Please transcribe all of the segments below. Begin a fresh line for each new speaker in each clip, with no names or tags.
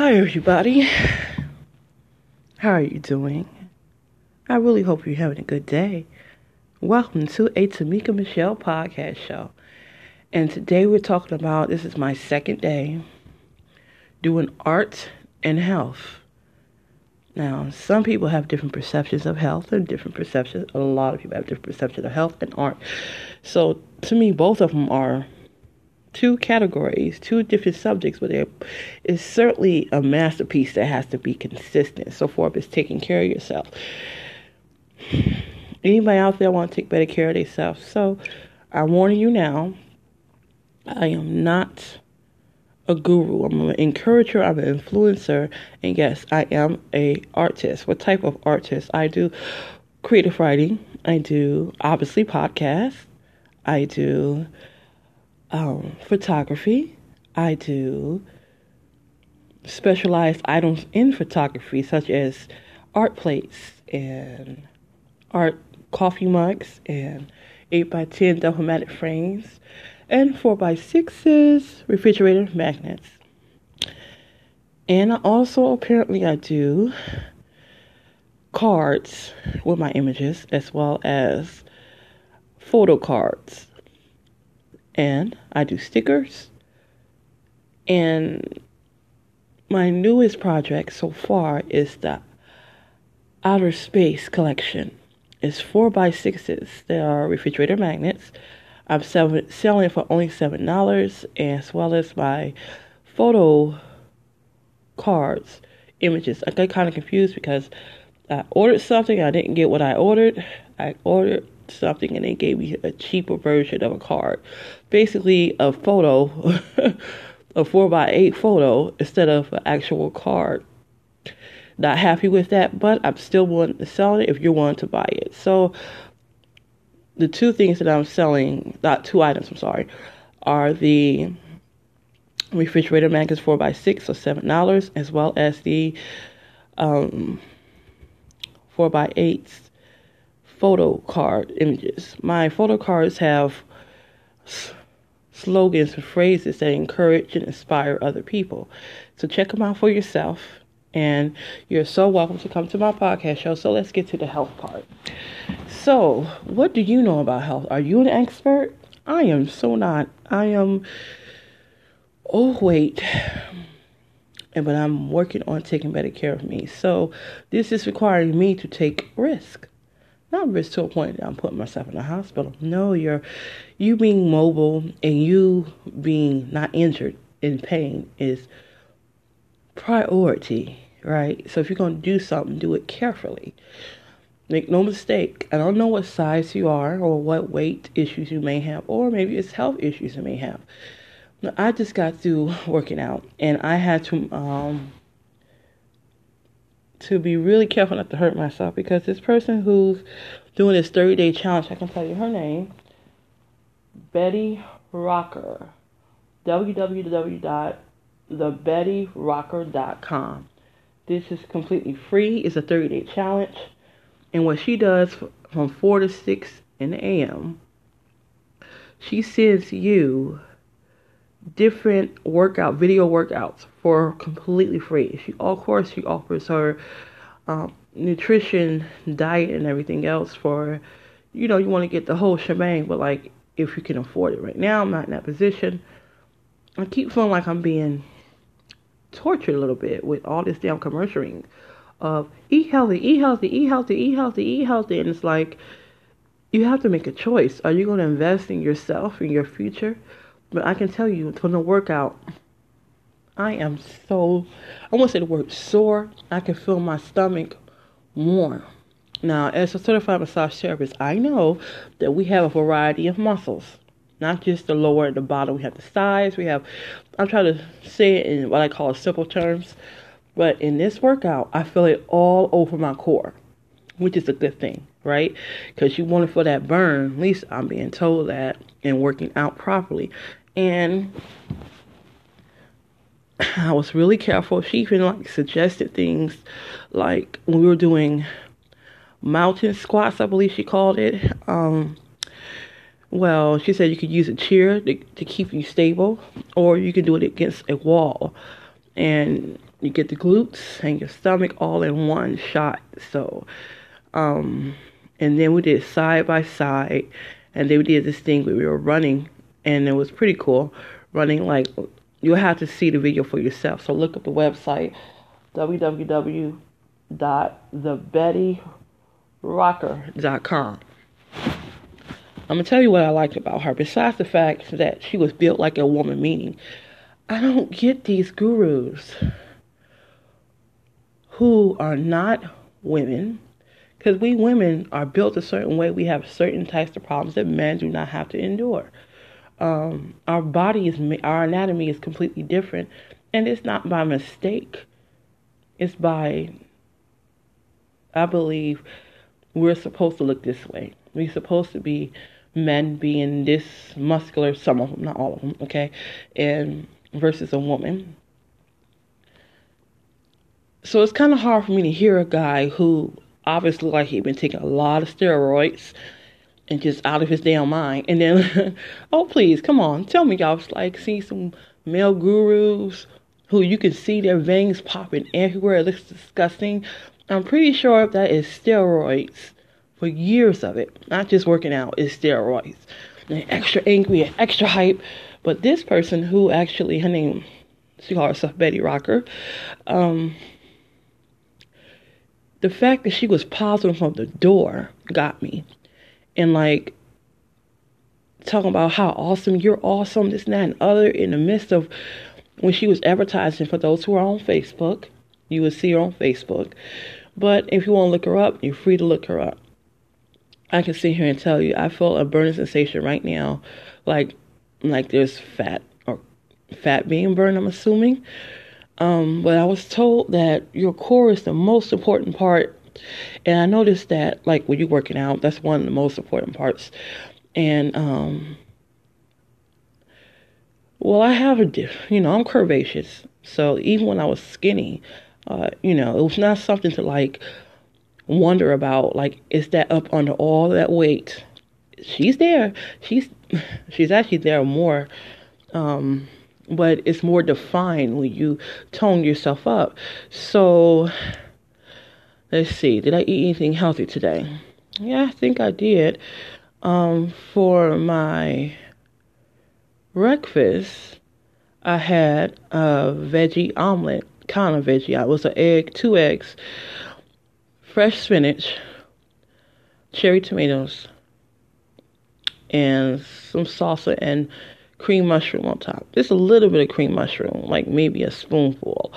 Hi, everybody. How are you doing? I really hope you're having a good day. Welcome to a Tamika Michelle podcast show. And today we're talking about this is my second day doing art and health. Now, some people have different perceptions of health and different perceptions. A lot of people have different perceptions of health and art. So, to me, both of them are two categories, two different subjects, but is certainly a masterpiece that has to be consistent. So far, it's taking care of yourself. Anybody out there want to take better care of themselves? So I'm warning you now. I am not a guru. I'm an encourager. I'm an influencer, and yes, I am a artist. What type of artist? I do creative writing. I do obviously podcasts. I do um, photography. I do specialized items in photography, such as art plates and art coffee mugs and 8x10 diplomatic frames and 4x6s refrigerator magnets. And I also apparently I do cards with my images as well as photo cards and I do stickers. And my newest project so far is the Outer Space collection. It's four by sixes. They are refrigerator magnets. I'm selling selling for only seven dollars, as well as my photo cards, images. I got kind of confused because I ordered something, I didn't get what I ordered. I ordered something and they gave me a cheaper version of a card. Basically, a photo, a 4 by 8 photo instead of an actual card. Not happy with that, but I'm still willing to sell it if you're to buy it. So, the two things that I'm selling, not two items, I'm sorry, are the refrigerator magnets 4 by 6 for $7, as well as the um, 4 by 8s photo card images. My photo cards have s- slogans and phrases that encourage and inspire other people. So check them out for yourself. And you're so welcome to come to my podcast show. So let's get to the health part. So, what do you know about health? Are you an expert? I am so not. I am overweight, and but I'm working on taking better care of me. So, this is requiring me to take risk not risk to a point that I'm putting myself in the hospital. No, you're you being mobile and you being not injured in pain is priority, right? So if you're gonna do something, do it carefully. Make no mistake, I don't know what size you are or what weight issues you may have, or maybe it's health issues you may have. I just got through working out and I had to um to be really careful not to hurt myself because this person who's doing this 30 day challenge, I can tell you her name, Betty Rocker, www.thebettyrocker.com. This is completely free. It's a 30 day challenge. And what she does from 4 to 6 in the AM, she sends you different workout video workouts for completely free. She of course she offers her um, nutrition, diet, and everything else for you know you want to get the whole shebang, but like if you can afford it right now, I'm not in that position. I keep feeling like I'm being tortured a little bit with all this damn commercialing of eat healthy, eat healthy, eat healthy, eat healthy, eat healthy, and it's like you have to make a choice. Are you going to invest in yourself, in your future? But I can tell you, from the workout, I am so, I won't say the word sore. I can feel my stomach warm. Now, as a certified massage therapist, I know that we have a variety of muscles, not just the lower and the bottom. We have the sides. We have, I'm trying to say it in what I call simple terms, but in this workout, I feel it all over my core, which is a good thing, right? Because you want to feel that burn. At least I'm being told that and working out properly. And I was really careful. She even like suggested things like when we were doing mountain squats, I believe she called it. Um, well, she said you could use a chair to, to keep you stable, or you can do it against a wall. And you get the glutes and your stomach all in one shot. So, um, and then we did side by side, and then we did this thing where we were running, and it was pretty cool. Running like you'll have to see the video for yourself. So look up the website www.thebettyrocker.com. I'm gonna tell you what I liked about her. Besides the fact that she was built like a woman, meaning I don't get these gurus who are not women, because we women are built a certain way. We have certain types of problems that men do not have to endure. Um, our body is, our anatomy is completely different, and it's not by mistake. It's by, I believe, we're supposed to look this way. We're supposed to be men being this muscular, some of them, not all of them, okay, and versus a woman so it's kind of hard for me to hear a guy who obviously like he'd been taking a lot of steroids and just out of his damn mind. And then, oh please, come on, tell me y'all like see some male gurus who you can see their veins popping everywhere. It looks disgusting. I'm pretty sure that is steroids for years of it, not just working out. It's steroids. And extra angry and extra hype. But this person who actually, her name, she called herself Betty Rocker. Um, the fact that she was positive from the door got me. And like talking about how awesome you're awesome, this, and that, and other in the midst of when she was advertising for those who are on Facebook. You will see her on Facebook. But if you want to look her up, you're free to look her up. I can sit here and tell you, I feel a burning sensation right now, like like there's fat or fat being burned. I'm assuming, um, but I was told that your core is the most important part. And I noticed that, like when you're working out, that's one of the most important parts. And, um, well, I have a, you know, I'm curvaceous. So even when I was skinny, uh, you know, it was not something to like wonder about. Like, is that up under all that weight? She's there. She's, she's actually there more. Um, but it's more defined when you tone yourself up. So let's see, did I eat anything healthy today? Yeah, I think I did. Um, for my breakfast, I had a veggie omelet, kind of veggie. It was an egg, two eggs, fresh spinach, cherry tomatoes, and some salsa and cream mushroom on top. Just a little bit of cream mushroom, like maybe a spoonful,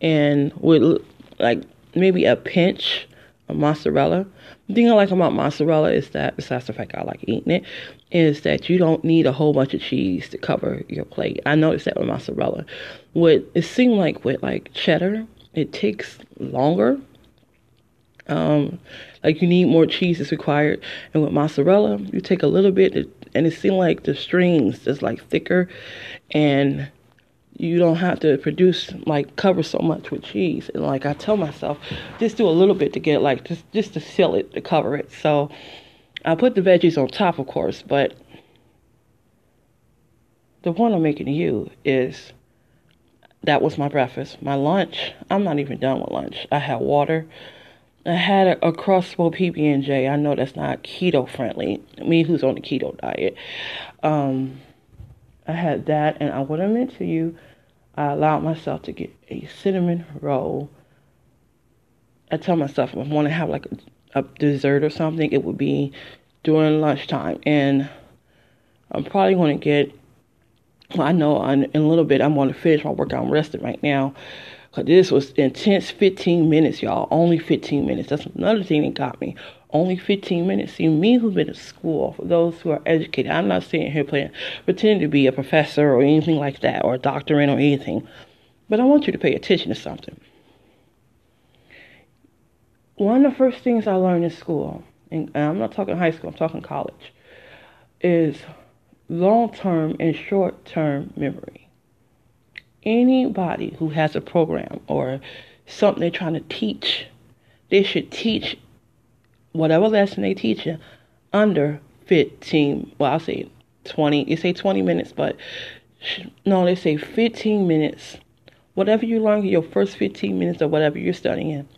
and with like maybe a pinch of mozzarella. The thing I like about mozzarella is that, besides the fact I like eating it, is that you don't need a whole bunch of cheese to cover your plate. I noticed that with mozzarella. What it seemed like with like cheddar, it takes longer. Um, like you need more cheese is required, and with mozzarella, you take a little bit and it seemed like the strings is like thicker and you don't have to produce like cover so much with cheese. And like i tell myself just do a little bit to get like just just to seal it to cover it. So i put the veggies on top of course but the point i'm making to you is that was my breakfast. My lunch i'm not even done with lunch. I had water. I had a, a Crossbow PB&J. I know that's not keto friendly. Me, who's on the keto diet, um, I had that, and I, what I meant to you, I allowed myself to get a cinnamon roll. I tell myself if I want to have like a, a dessert or something, it would be during lunchtime, and I'm probably going to get. Well, I know in, in a little bit I'm going to finish my workout. I'm resting right now Cause this was intense 15 minutes, y'all. Only 15 minutes. That's another thing that got me. Only 15 minutes. See, me who's been to school, for those who are educated, I'm not sitting here playing, pretending to be a professor or anything like that, or a doctorate or anything. But I want you to pay attention to something. One of the first things I learned in school, and I'm not talking high school, I'm talking college, is long term and short term memory anybody who has a program or something they're trying to teach, they should teach whatever lesson they teach you under 15, well, I'll say 20, you say 20 minutes, but no, they say 15 minutes Whatever you learn in your first 15 minutes or whatever you're studying,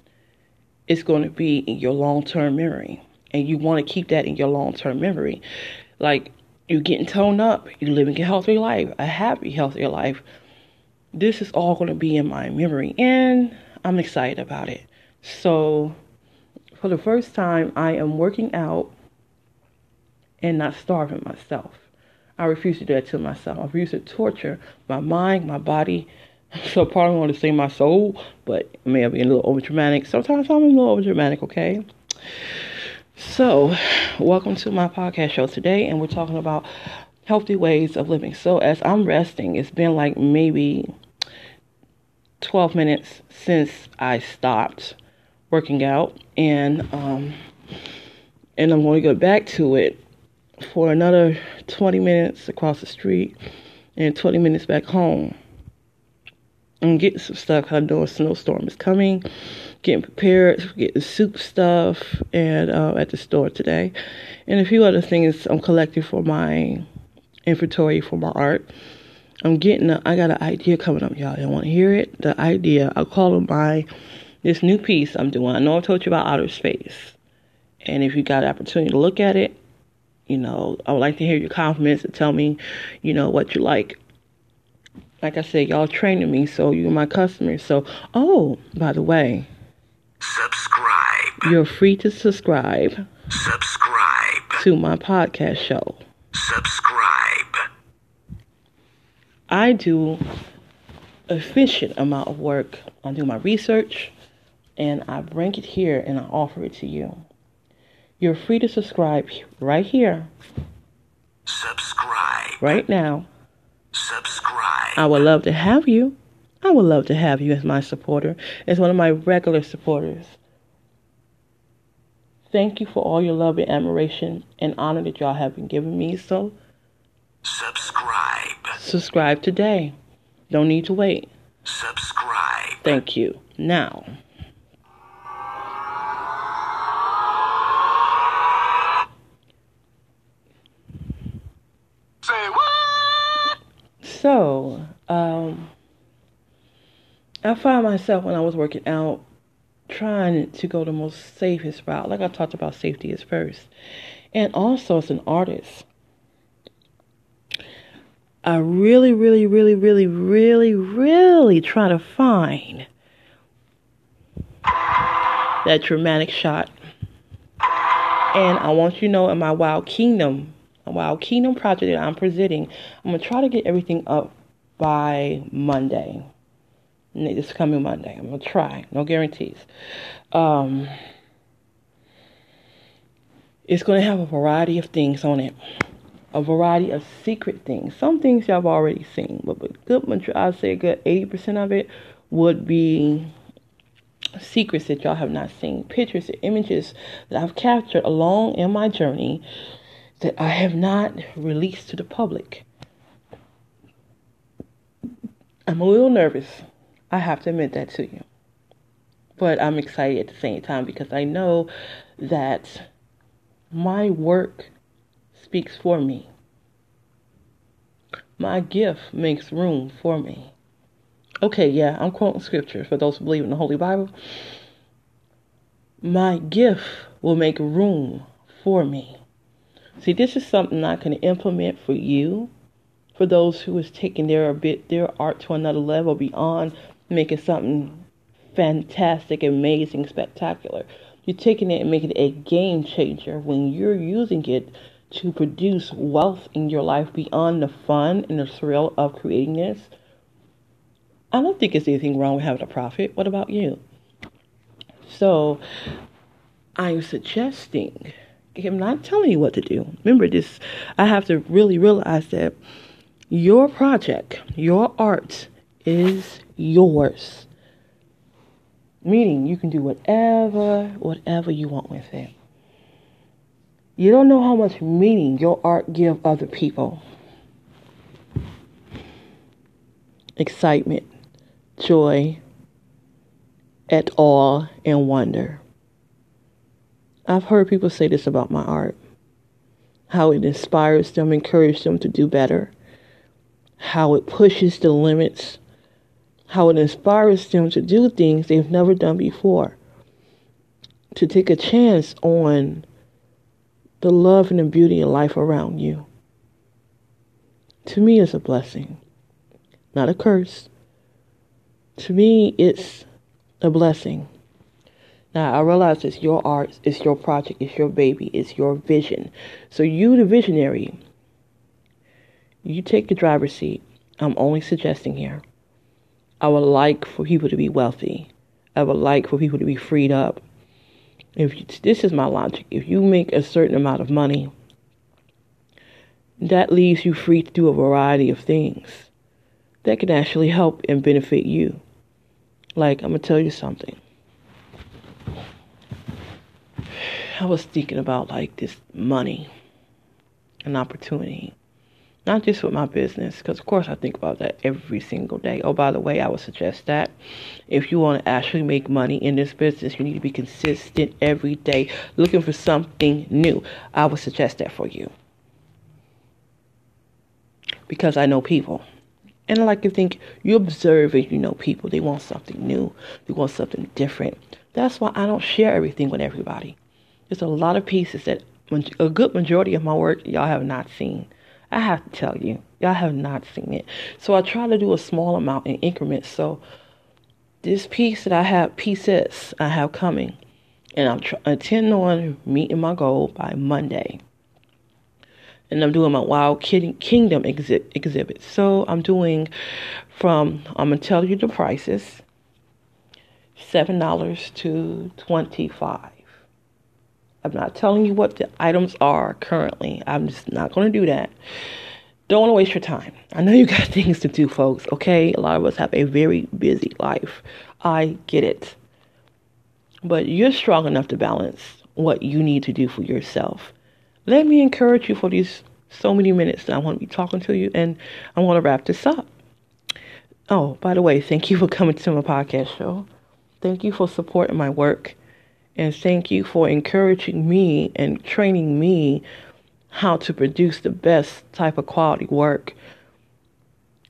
it's going to be in your long term memory. And you want to keep that in your long term memory. Like you're getting toned up, you're living a healthy life, a happy, healthier life. This is all going to be in my memory, and I'm excited about it. So, for the first time, I am working out and not starving myself. I refuse to do that to myself. I refuse to torture my mind, my body. So probably want to say my soul, but it may be a little over dramatic. Sometimes I'm a little over dramatic, okay? So, welcome to my podcast show today, and we're talking about healthy ways of living. So, as I'm resting, it's been like maybe 12 minutes since I stopped working out, and um, and I'm going to go back to it for another 20 minutes across the street and 20 minutes back home. I'm getting some stuff. I know a snowstorm is coming. Getting prepared, getting soup stuff, and uh, at the store today, and a few other things I'm collecting for my inventory for my art. I'm getting. A, I got an idea coming up, y'all. You want to hear it? The idea. I'll call it my this new piece I'm doing. I know I told you about outer space, and if you got an opportunity to look at it, you know, I would like to hear your compliments and tell me, you know, what you like. Like I said, y'all training me, so you're my customers. So, oh, by the way,
subscribe.
You're free to subscribe.
Subscribe
to my podcast show.
Subscribe.
I do efficient amount of work. I do my research and I bring it here and I offer it to you. You're free to subscribe right here.
Subscribe.
Right now.
Subscribe.
I would love to have you. I would love to have you as my supporter, as one of my regular supporters. Thank you for all your love and admiration and honor that y'all have been giving me. So,
subscribe.
Subscribe today. Don't need to wait.
Subscribe.
Thank you. Now, Say what? So, um, I find myself when I was working out trying to go the most safest route. Like I talked about, safety is first. And also, as an artist, I really, really, really, really, really, really try to find that dramatic shot. And I want you to know in my Wild Kingdom Wild Kingdom project that I'm presenting, I'm gonna try to get everything up by Monday. This coming Monday. I'm gonna try. No guarantees. Um, it's gonna have a variety of things on it. A variety of secret things. Some things y'all have already seen, but a good I'd say a good 80% of it would be secrets that y'all have not seen, pictures and images that I've captured along in my journey that I have not released to the public. I'm a little nervous. I have to admit that to you. But I'm excited at the same time because I know that my work speaks for me. My gift makes room for me. Okay, yeah, I'm quoting scripture for those who believe in the Holy Bible. My gift will make room for me. See, this is something I can implement for you, for those who is taking their bit their art to another level beyond making something fantastic, amazing, spectacular. You're taking it and making it a game changer when you're using it to produce wealth in your life beyond the fun and the thrill of creating this. I don't think there's anything wrong with having a profit. What about you? So, I'm suggesting I'm not telling you what to do. Remember this, I have to really realize that your project, your art is yours. Meaning you can do whatever, whatever you want with it. You don't know how much meaning your art give other people. Excitement, joy, at all, and wonder. I've heard people say this about my art how it inspires them, encourages them to do better, how it pushes the limits how it inspires them to do things they've never done before, to take a chance on the love and the beauty and life around you. To me, it's a blessing, not a curse. To me, it's a blessing. Now, I realize it's your art, it's your project, it's your baby, it's your vision. So, you, the visionary, you take the driver's seat. I'm only suggesting here. I would like for people to be wealthy. I would like for people to be freed up. If you, this is my logic, if you make a certain amount of money, that leaves you free to do a variety of things that can actually help and benefit you. Like, I'm gonna tell you something. I was thinking about like this money, an opportunity not just with my business, because of course I think about that every single day. Oh, by the way, I would suggest that if you want to actually make money in this business, you need to be consistent every day, looking for something new. I would suggest that for you. Because I know people. And I like to think you observe and you know people. They want something new, they want something different. That's why I don't share everything with everybody. There's a lot of pieces that a good majority of my work y'all have not seen. I have to tell you, y'all have not seen it. So I try to do a small amount in increments. So this piece that I have, pieces I have coming, and I'm tr- intending on meeting my goal by Monday. And I'm doing my Wild Kingdom exhi- exhibit. So I'm doing from, I'm going to tell you the prices $7 to 25 I'm not telling you what the items are currently. I'm just not going to do that. Don't want to waste your time. I know you got things to do, folks, okay? A lot of us have a very busy life. I get it. But you're strong enough to balance what you need to do for yourself. Let me encourage you for these so many minutes that I want to be talking to you, and I want to wrap this up. Oh, by the way, thank you for coming to my podcast show. Thank you for supporting my work. And thank you for encouraging me and training me how to produce the best type of quality work.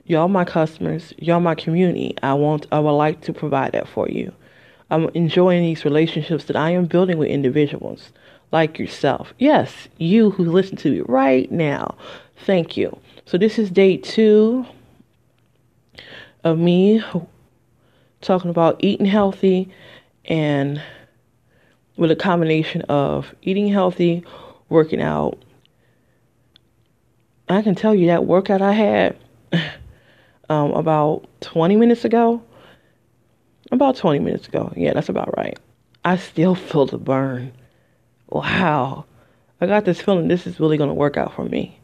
Y'all my customers, y'all my community. I want I would like to provide that for you. I'm enjoying these relationships that I am building with individuals like yourself. Yes, you who listen to me right now. Thank you. So this is day 2 of me talking about eating healthy and with a combination of eating healthy, working out. I can tell you that workout I had um, about 20 minutes ago. About 20 minutes ago. Yeah, that's about right. I still feel the burn. Wow. I got this feeling this is really going to work out for me.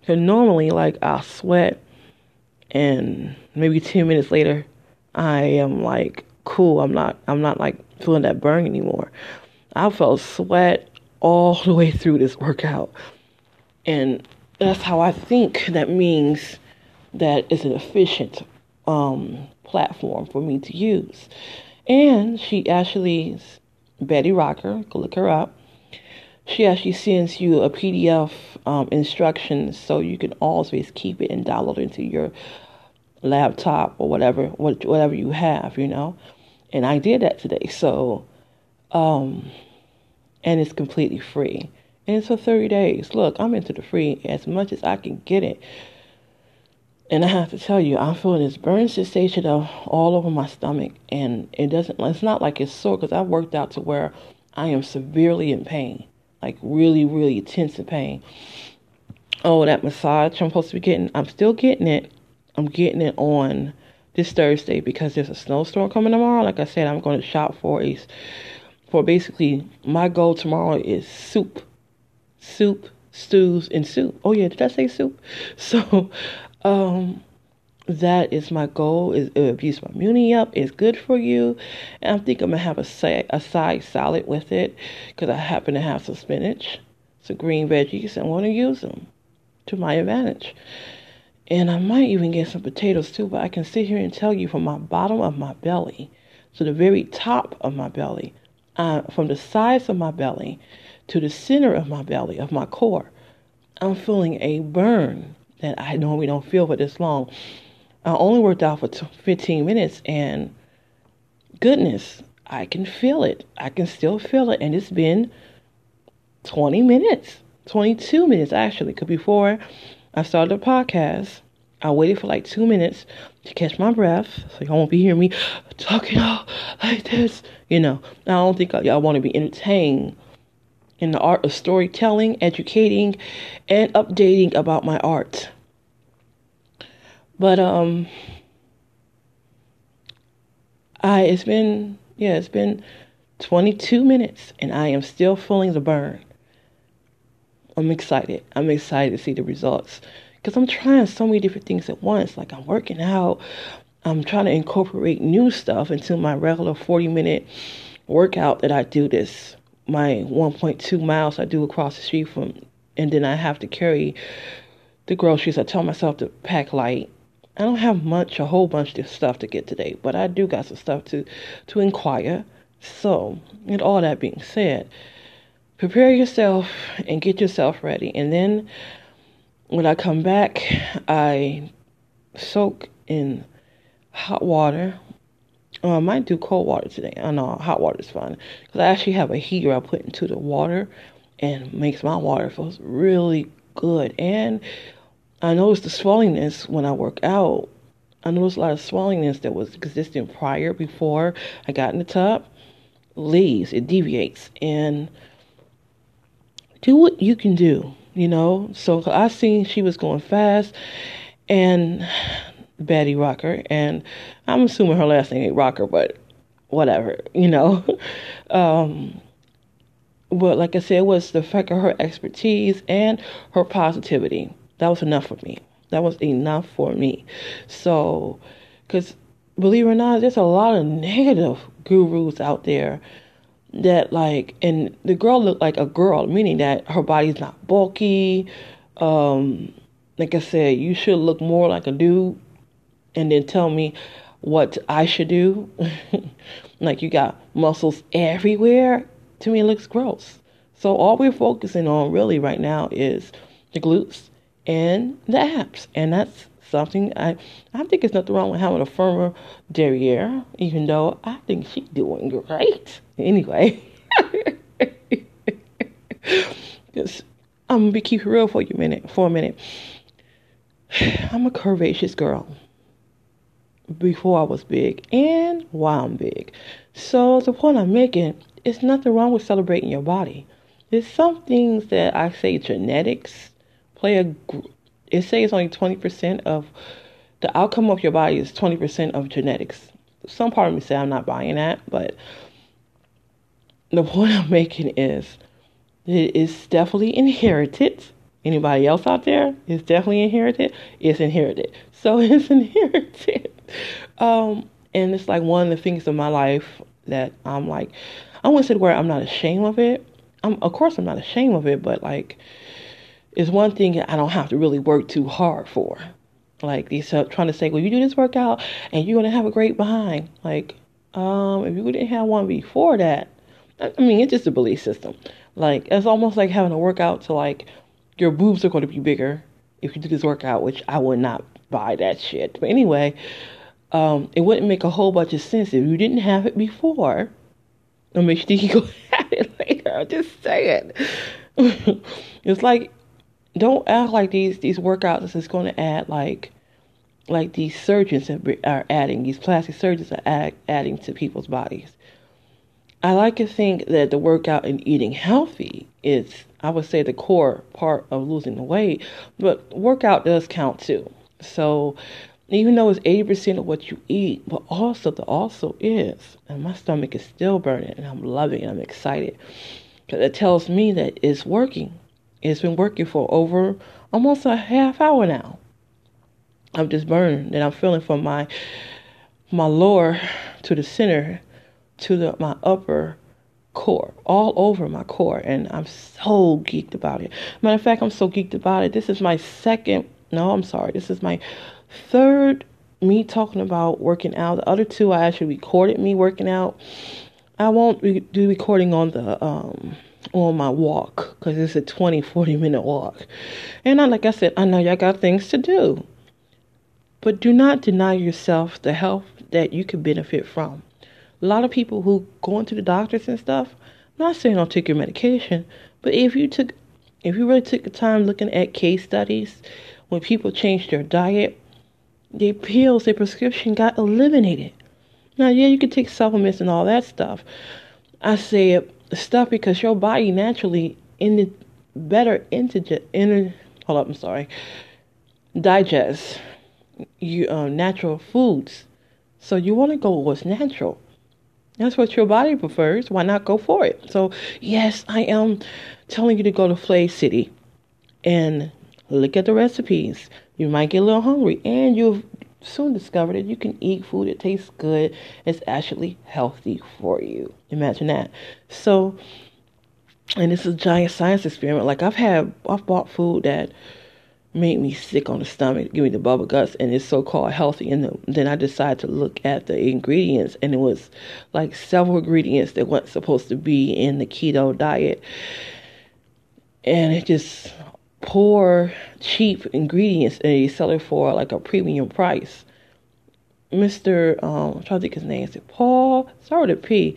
Because normally, like, I'll sweat and maybe 10 minutes later, I am like, cool. I'm not, I'm not like feeling that burn anymore. I felt sweat all the way through this workout. And that's how I think that means that it's an efficient um, platform for me to use. And she actually, Betty Rocker, go look her up. She actually sends you a PDF um, instructions so you can always keep it and download it into your laptop or whatever, whatever you have, you know. And I did that today. So um, and it's completely free. And it's for 30 days. Look, I'm into the free as much as I can get it. And I have to tell you, I'm feeling this burn sensation of all over my stomach. And it doesn't, it's not like it's sore because I've worked out to where I am severely in pain. Like really, really intense in pain. Oh, that massage I'm supposed to be getting, I'm still getting it. I'm getting it on this Thursday because there's a snowstorm coming tomorrow. Like I said, I'm going to shop for a for basically my goal tomorrow is soup, soup, stews, and soup. Oh yeah, did I say soup? So, um, that is my goal. Is it boosts my immunity up. It's good for you, and I think I'm gonna have a side, a side salad with it because I happen to have some spinach, some green veggies, and want to use them to my advantage. And I might even get some potatoes too, but I can sit here and tell you from my bottom of my belly to the very top of my belly, uh, from the sides of my belly to the center of my belly, of my core, I'm feeling a burn that I normally don't feel for this long. I only worked out for 15 minutes, and goodness, I can feel it. I can still feel it, and it's been 20 minutes, 22 minutes actually. Because before I started the podcast, I waited for like two minutes to catch my breath, so y'all won't be hearing me talking all like this. You know, I don't think y'all want to be entertained in the art of storytelling, educating, and updating about my art. But um, I it's been yeah it's been 22 minutes and I am still feeling the burn. I'm excited. I'm excited to see the results because I'm trying so many different things at once. Like I'm working out, I'm trying to incorporate new stuff into my regular 40 minute workout that I do this my 1.2 miles I do across the street from, and then I have to carry the groceries. I tell myself to pack light. I don't have much, a whole bunch of stuff to get today, but I do got some stuff to to inquire. So, with all that being said, prepare yourself and get yourself ready, and then when I come back, I soak in hot water. Oh, I might do cold water today. I know hot water is fine because I actually have a heater I put into the water and makes my water feels really good. And I noticed the swellingness when I work out. I noticed a lot of swellingness that was existing prior before I got in the tub leaves. It deviates and do what you can do you know. So I seen she was going fast, and Betty Rocker, and I'm assuming her last name ain't Rocker, but whatever, you know. um, but like I said, was the fact of her expertise and her positivity. That was enough for me. That was enough for me. So, because believe it or not, there's a lot of negative gurus out there that like and the girl looked like a girl meaning that her body's not bulky. Um like i said you should look more like a dude and then tell me what i should do. Like you got muscles everywhere. To me it looks gross. So all we're focusing on really right now is the glutes and the abs and that's something i i think it's nothing wrong with having a firmer derriere even though i think she's doing great Anyway, because I'm gonna be keep real for you minute, for a minute. I'm a curvaceous girl. Before I was big and while I'm big. So the point I'm making is nothing wrong with celebrating your body. There's some things that I say genetics play a. It says only 20% of the outcome of your body is 20% of genetics. Some part of me say I'm not buying that, but the point I'm making is it is definitely inherited. Anybody else out there is definitely inherited. It's inherited. So it's inherited. Um, and it's like one of the things of my life that I'm like, I wouldn't say the word I'm not ashamed of it. I'm, of course, I'm not ashamed of it, but like, it's one thing I don't have to really work too hard for. Like these uh, trying to say, well, you do this workout and you're gonna have a great behind. Like, um, if you didn't have one before that, I mean, it's just a belief system. Like, it's almost like having a workout to, like, your boobs are going to be bigger if you do this workout, which I would not buy that shit. But anyway, um, it wouldn't make a whole bunch of sense if you didn't have it before. Or make sure you go have it later. I'm just saying. it's like, don't act like these these workouts is going to add like like these surgeons are adding these plastic surgeons are add, adding to people's bodies I like to think that the workout and eating healthy is, I would say, the core part of losing the weight, but workout does count too. So, even though it's 80% of what you eat, but also the also is, and my stomach is still burning, and I'm loving it, I'm excited. Because it tells me that it's working. It's been working for over almost a half hour now. I'm just burning, and I'm feeling from my my lower to the center to the, my upper core, all over my core, and I'm so geeked about it. Matter of fact, I'm so geeked about it. This is my second, no, I'm sorry, this is my third me talking about working out. The other two, I actually recorded me working out. I won't re- do recording on the um on my walk because it's a 20 40 minute walk and I, like i said i know y'all got things to do but do not deny yourself the health that you could benefit from. A lot of people who go into the doctors and stuff, I'm not saying don't take your medication, but if you took if you really took the time looking at case studies when people changed their diet, their pills, their prescription got eliminated. Now, yeah, you can take supplements and all that stuff. I say stuff because your body naturally in the better into in hold up, I'm sorry, digest you uh, natural foods. So you want to go what's natural. That's what your body prefers. Why not go for it? So yes, I am telling you to go to FlavCity and look at the recipes. You might get a little hungry, and you'll soon discovered that you can eat food that tastes good. It's actually healthy for you. Imagine that. So, and this is a giant science experiment. Like I've had, I've bought food that made me sick on the stomach, give me the bubble guts, and it's so called healthy. And then I decided to look at the ingredients, and it was like several ingredients that weren't supposed to be in the keto diet. And it just poor, cheap ingredients, and they sell it for like a premium price. Mr. Um, I'm trying to think his name. Is it Paul? Sorry to P.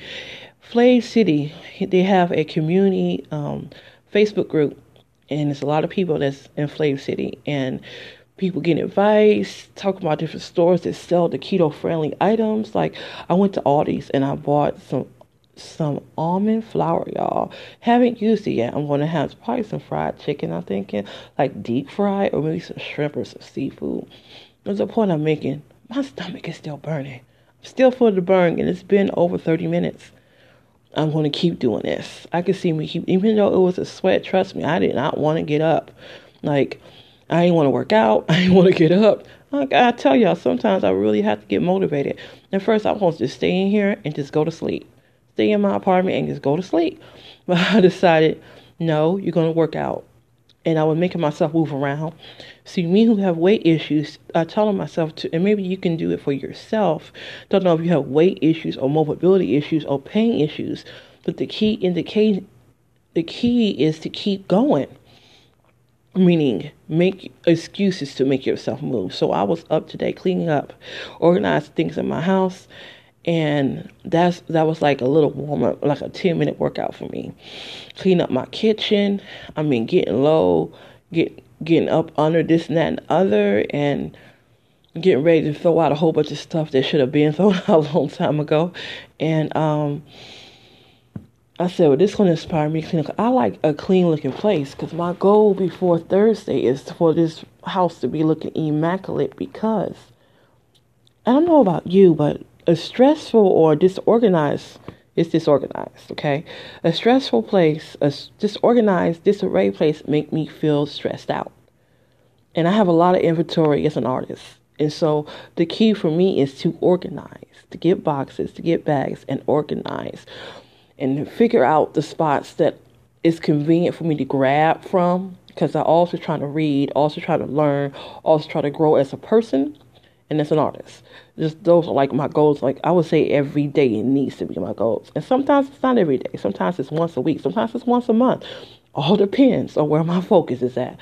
FlavCity. They have a community um, Facebook group and it's a lot of people that's in FlavCity and people getting advice, talking about different stores that sell the keto friendly items. Like I went to Aldi's and I bought some some almond flour, y'all. Haven't used it yet. I'm gonna have probably some fried chicken, I'm thinking, like deep fried or maybe some shrimp or some seafood. There's a point I'm making. My stomach is still burning. I'm still full of the burn and it's been over 30 minutes. I'm going to keep doing this. I could see me keep, even though it was a sweat, trust me, I did not want to get up. Like, I didn't want to work out. I didn't want to get up. Like, I tell y'all, sometimes I really have to get motivated. At first, I was just stay in here and just go to sleep. Stay in my apartment and just go to sleep. But I decided, no, you're going to work out and I was making myself move around. See, me who have weight issues, I telling myself to, and maybe you can do it for yourself. Don't know if you have weight issues or mobility issues or pain issues, but the key indicate the key is to keep going. Meaning, make excuses to make yourself move. So I was up today cleaning up, organizing things in my house, and that's that was like a little warm up, like a ten minute workout for me. Clean up my kitchen. I mean, getting low, get getting up under this and that and other, and getting ready to throw out a whole bunch of stuff that should have been thrown out a long time ago. And um, I said, well, this to inspire me to clean. I like a clean looking place because my goal before Thursday is for this house to be looking immaculate because I don't know about you, but a stressful or disorganized is disorganized okay? A stressful place a disorganized disarray place make me feel stressed out. And i have a lot of inventory as an artist. And so the key for me is to organize to get boxes to get bags and organize and figure out the spots that is convenient for me to grab from because i also try to read also try to learn also try to grow as a person and as an artist. Just those are like my goals. Like I would say every day it needs to be my goals. And sometimes it's not every day. Sometimes it's once a week. Sometimes it's once a month. All depends on where my focus is at.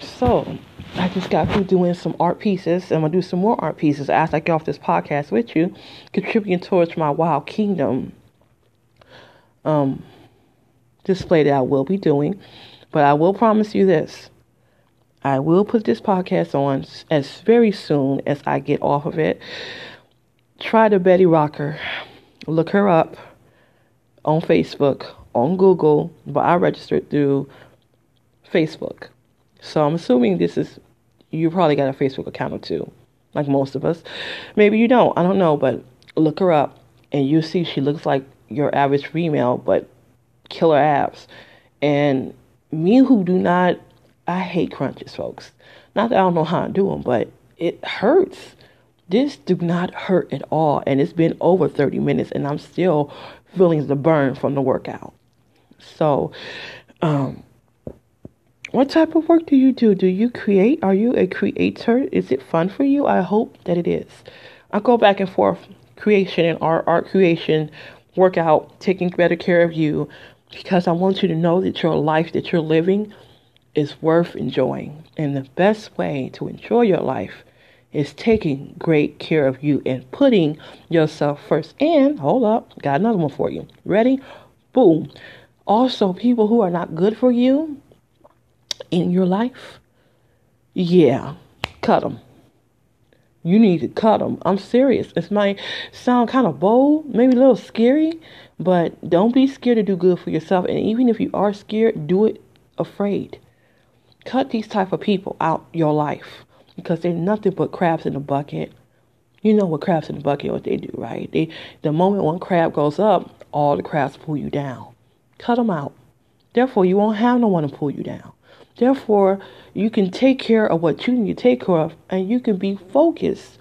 So I just got through doing some art pieces. I'm gonna do some more art pieces as I get off this podcast with you, contributing towards my Wild Kingdom um display that I will be doing. But I will promise you this. I will put this podcast on as very soon as I get off of it. Try the Betty Rocker. Look her up on Facebook, on Google, but I registered through Facebook. So I'm assuming this is you probably got a Facebook account or two, like most of us. Maybe you don't. I don't know, but look her up and you see she looks like your average female, but killer abs. And me who do not I hate crunches, folks. Not that I don't know how to do them, but it hurts. This do not hurt at all, and it's been over 30 minutes, and I'm still feeling the burn from the workout. So, um, what type of work do you do? Do you create? Are you a creator? Is it fun for you? I hope that it is. I go back and forth creation and art, art creation, workout, taking better care of you, because I want you to know that your life that you're living is worth enjoying. And the best way to enjoy your life is taking great care of you and putting yourself first. And hold up, got another one for you. Ready? Boom. Also, people who are not good for you in your life, yeah, cut them. You need to cut them. I'm serious. It might sound kind of bold, maybe a little scary, but don't be scared to do good for yourself. And even if you are scared, do it afraid. Cut these type of people out your life because they're nothing but crabs in a bucket. You know what crabs in the bucket what they do, right? They the moment one crab goes up, all the crabs pull you down. Cut them out. Therefore, you won't have no one to pull you down. Therefore, you can take care of what you need to take care of, and you can be focused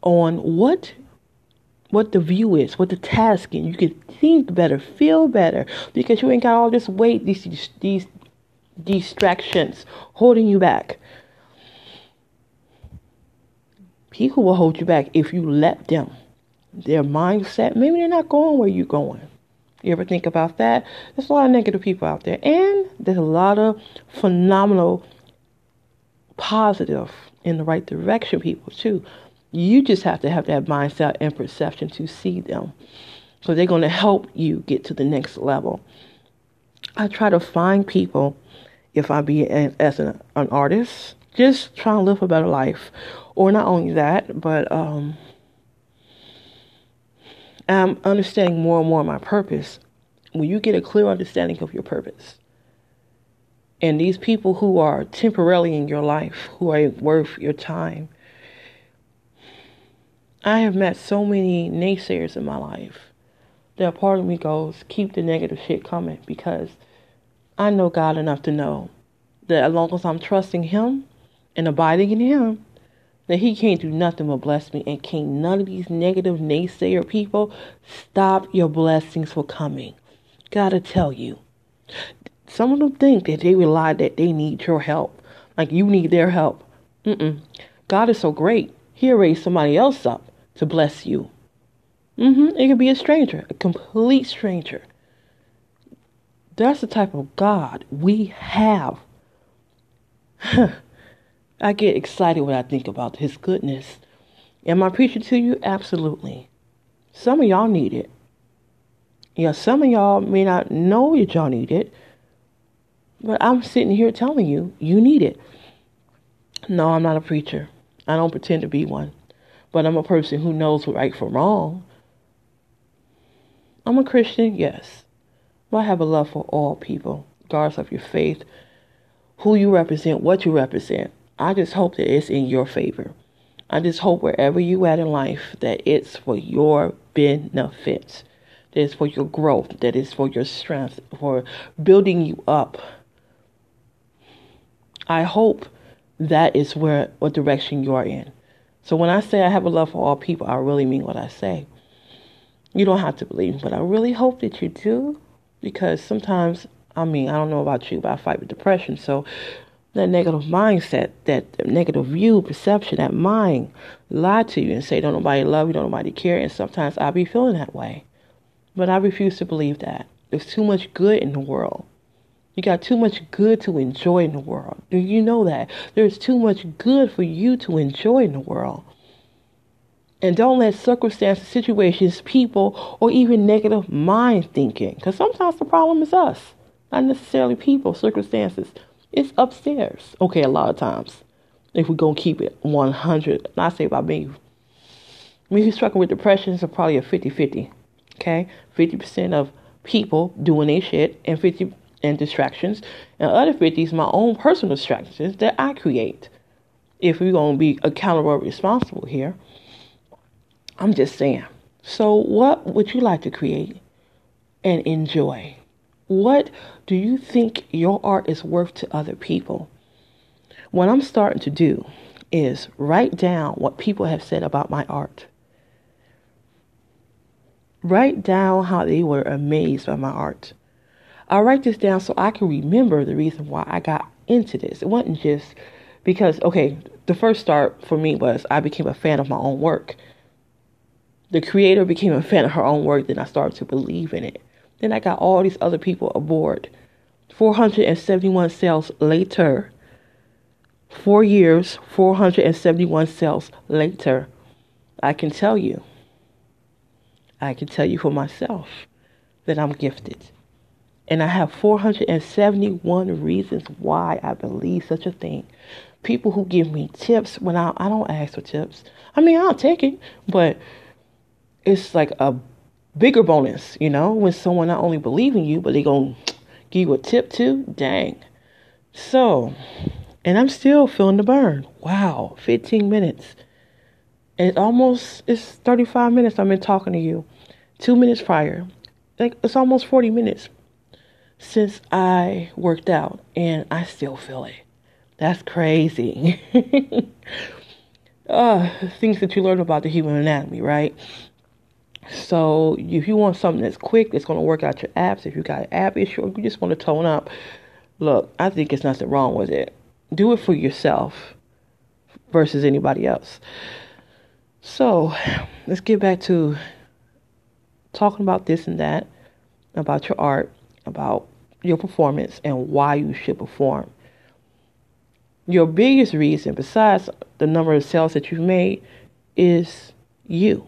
on what what the view is, what the task is. You can think better, feel better, because you ain't got all this weight, these these distractions holding you back. People will hold you back if you let them. Their mindset, maybe they're not going where you're going. You ever think about that? There's a lot of negative people out there, and there's a lot of phenomenal, positive, in the right direction people too. You just have to have that mindset and perception to see them. So they're going to help you get to the next level. I try to find people, if I be an, as an, an artist, just trying to live a better life. Or not only that, but um, I'm understanding more and more my purpose. When you get a clear understanding of your purpose, and these people who are temporarily in your life, who are worth your time, I have met so many naysayers in my life that part of me goes, keep the negative shit coming because I know God enough to know that as long as I'm trusting Him and abiding in Him, that he can't do nothing but bless me and can't none of these negative naysayer people stop your blessings from coming. Gotta tell you. Some of them think that they rely that they need your help. Like you need their help. Mm-mm. God is so great. He'll raise somebody else up to bless you. Mm-hmm. It could be a stranger, a complete stranger. That's the type of God we have. I get excited when I think about His goodness. Am I preaching to you? Absolutely. Some of y'all need it. Yeah, some of y'all may not know that y'all need it, but I'm sitting here telling you, you need it. No, I'm not a preacher. I don't pretend to be one, but I'm a person who knows right from wrong. I'm a Christian, yes, but I have a love for all people, regardless of your faith, who you represent, what you represent. I just hope that it's in your favor. I just hope wherever you at in life that it's for your benefits, that it's for your growth, that it's for your strength, for building you up. I hope that is where what direction you are in. So when I say I have a love for all people, I really mean what I say. You don't have to believe, but I really hope that you do, because sometimes I mean I don't know about you, but I fight with depression. So that negative mindset, that negative view, perception, that mind lie to you and say, don't nobody love you, don't nobody care. And sometimes I be feeling that way. But I refuse to believe that. There's too much good in the world. You got too much good to enjoy in the world. Do you know that? There's too much good for you to enjoy in the world. And don't let circumstances, situations, people, or even negative mind thinking, because sometimes the problem is us, not necessarily people, circumstances it's upstairs. Okay, a lot of times. If we're going to keep it 100. Not say about me. Me who's struggling with depression is probably a 50 50. Okay? 50% of people doing their shit and 50 and distractions. And other 50 is my own personal distractions that I create. If we're going to be accountable responsible here. I'm just saying. So, what would you like to create and enjoy? What do you think your art is worth to other people? What I'm starting to do is write down what people have said about my art. Write down how they were amazed by my art. I write this down so I can remember the reason why I got into this. It wasn't just because, okay, the first start for me was I became a fan of my own work. The creator became a fan of her own work, then I started to believe in it. Then I got all these other people aboard. 471 sales later, Four years, 471 sales later, I can tell you, I can tell you for myself that I'm gifted. And I have 471 reasons why I believe such a thing. People who give me tips when I, I don't ask for tips. I mean, I'll take it, but it's like a bigger bonus, you know, when someone not only believe in you, but they to give you a tip too. Dang. So, and I'm still feeling the burn. Wow, 15 minutes. And almost, it's 35 minutes I've been talking to you. Two minutes prior. Like, it's almost 40 minutes since I worked out, and I still feel it. That's crazy. uh, things that you learn about the human anatomy, right? So if you want something that's quick, that's going to work out your abs, if you got an ab issue, you just want to tone up, look, I think it's nothing wrong with it. Do it for yourself versus anybody else. So let's get back to talking about this and that, about your art, about your performance, and why you should perform. Your biggest reason, besides the number of sales that you've made, is you.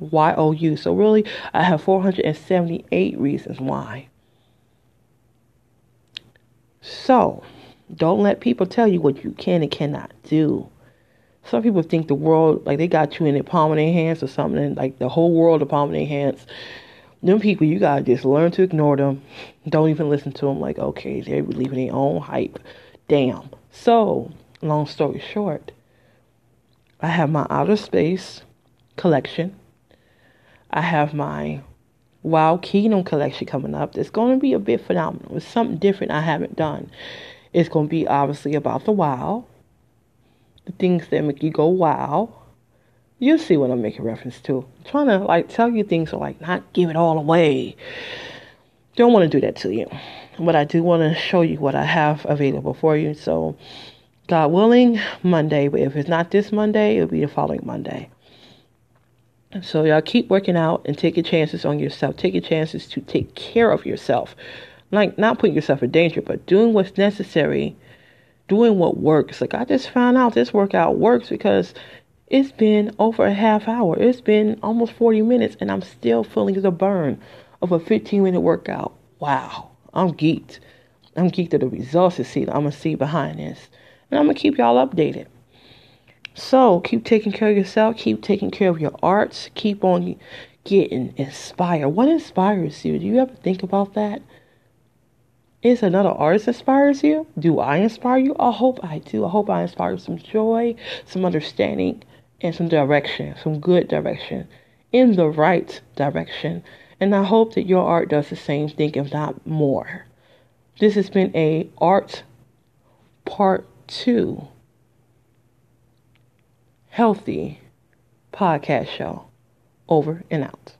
Y O U. So, really, I have 478 reasons why. So, don't let people tell you what you can and cannot do. Some people think the world, like they got you in the palm of their hands or something, like the whole world, the palm of their hands. Them people, you gotta just learn to ignore them. Don't even listen to them. Like, okay, they're believing their own hype. Damn. So, long story short, I have my outer space collection I have my Wild Kingdom collection coming up. It's going to be a bit phenomenal. It's something different I haven't done. It's going to be obviously about the wow, the things that make you go wow. You'll see what I'm making reference to. I'm trying to like tell you things or like not give it all away. Don't want to do that to you. But I do want to show you what I have available for you. So, God willing, Monday. But if it's not this Monday, it'll be the following Monday. So y'all keep working out and taking chances on yourself. Taking chances to take care of yourself. Like not putting yourself in danger, but doing what's necessary, doing what works. Like I just found out this workout works because it's been over a half hour. It's been almost 40 minutes and I'm still feeling the burn of a 15 minute workout. Wow. I'm geeked. I'm geeked at the results to see I'm gonna see behind this. And I'm gonna keep y'all updated. So keep taking care of yourself, keep taking care of your arts, keep on getting inspired. What inspires you? Do you ever think about that? Is another artist inspires you? Do I inspire you? I hope I do. I hope I inspire some joy, some understanding, and some direction, some good direction, in the right direction. And I hope that your art does the same thing, if not more. This has been a art part two healthy podcast show. Over and out.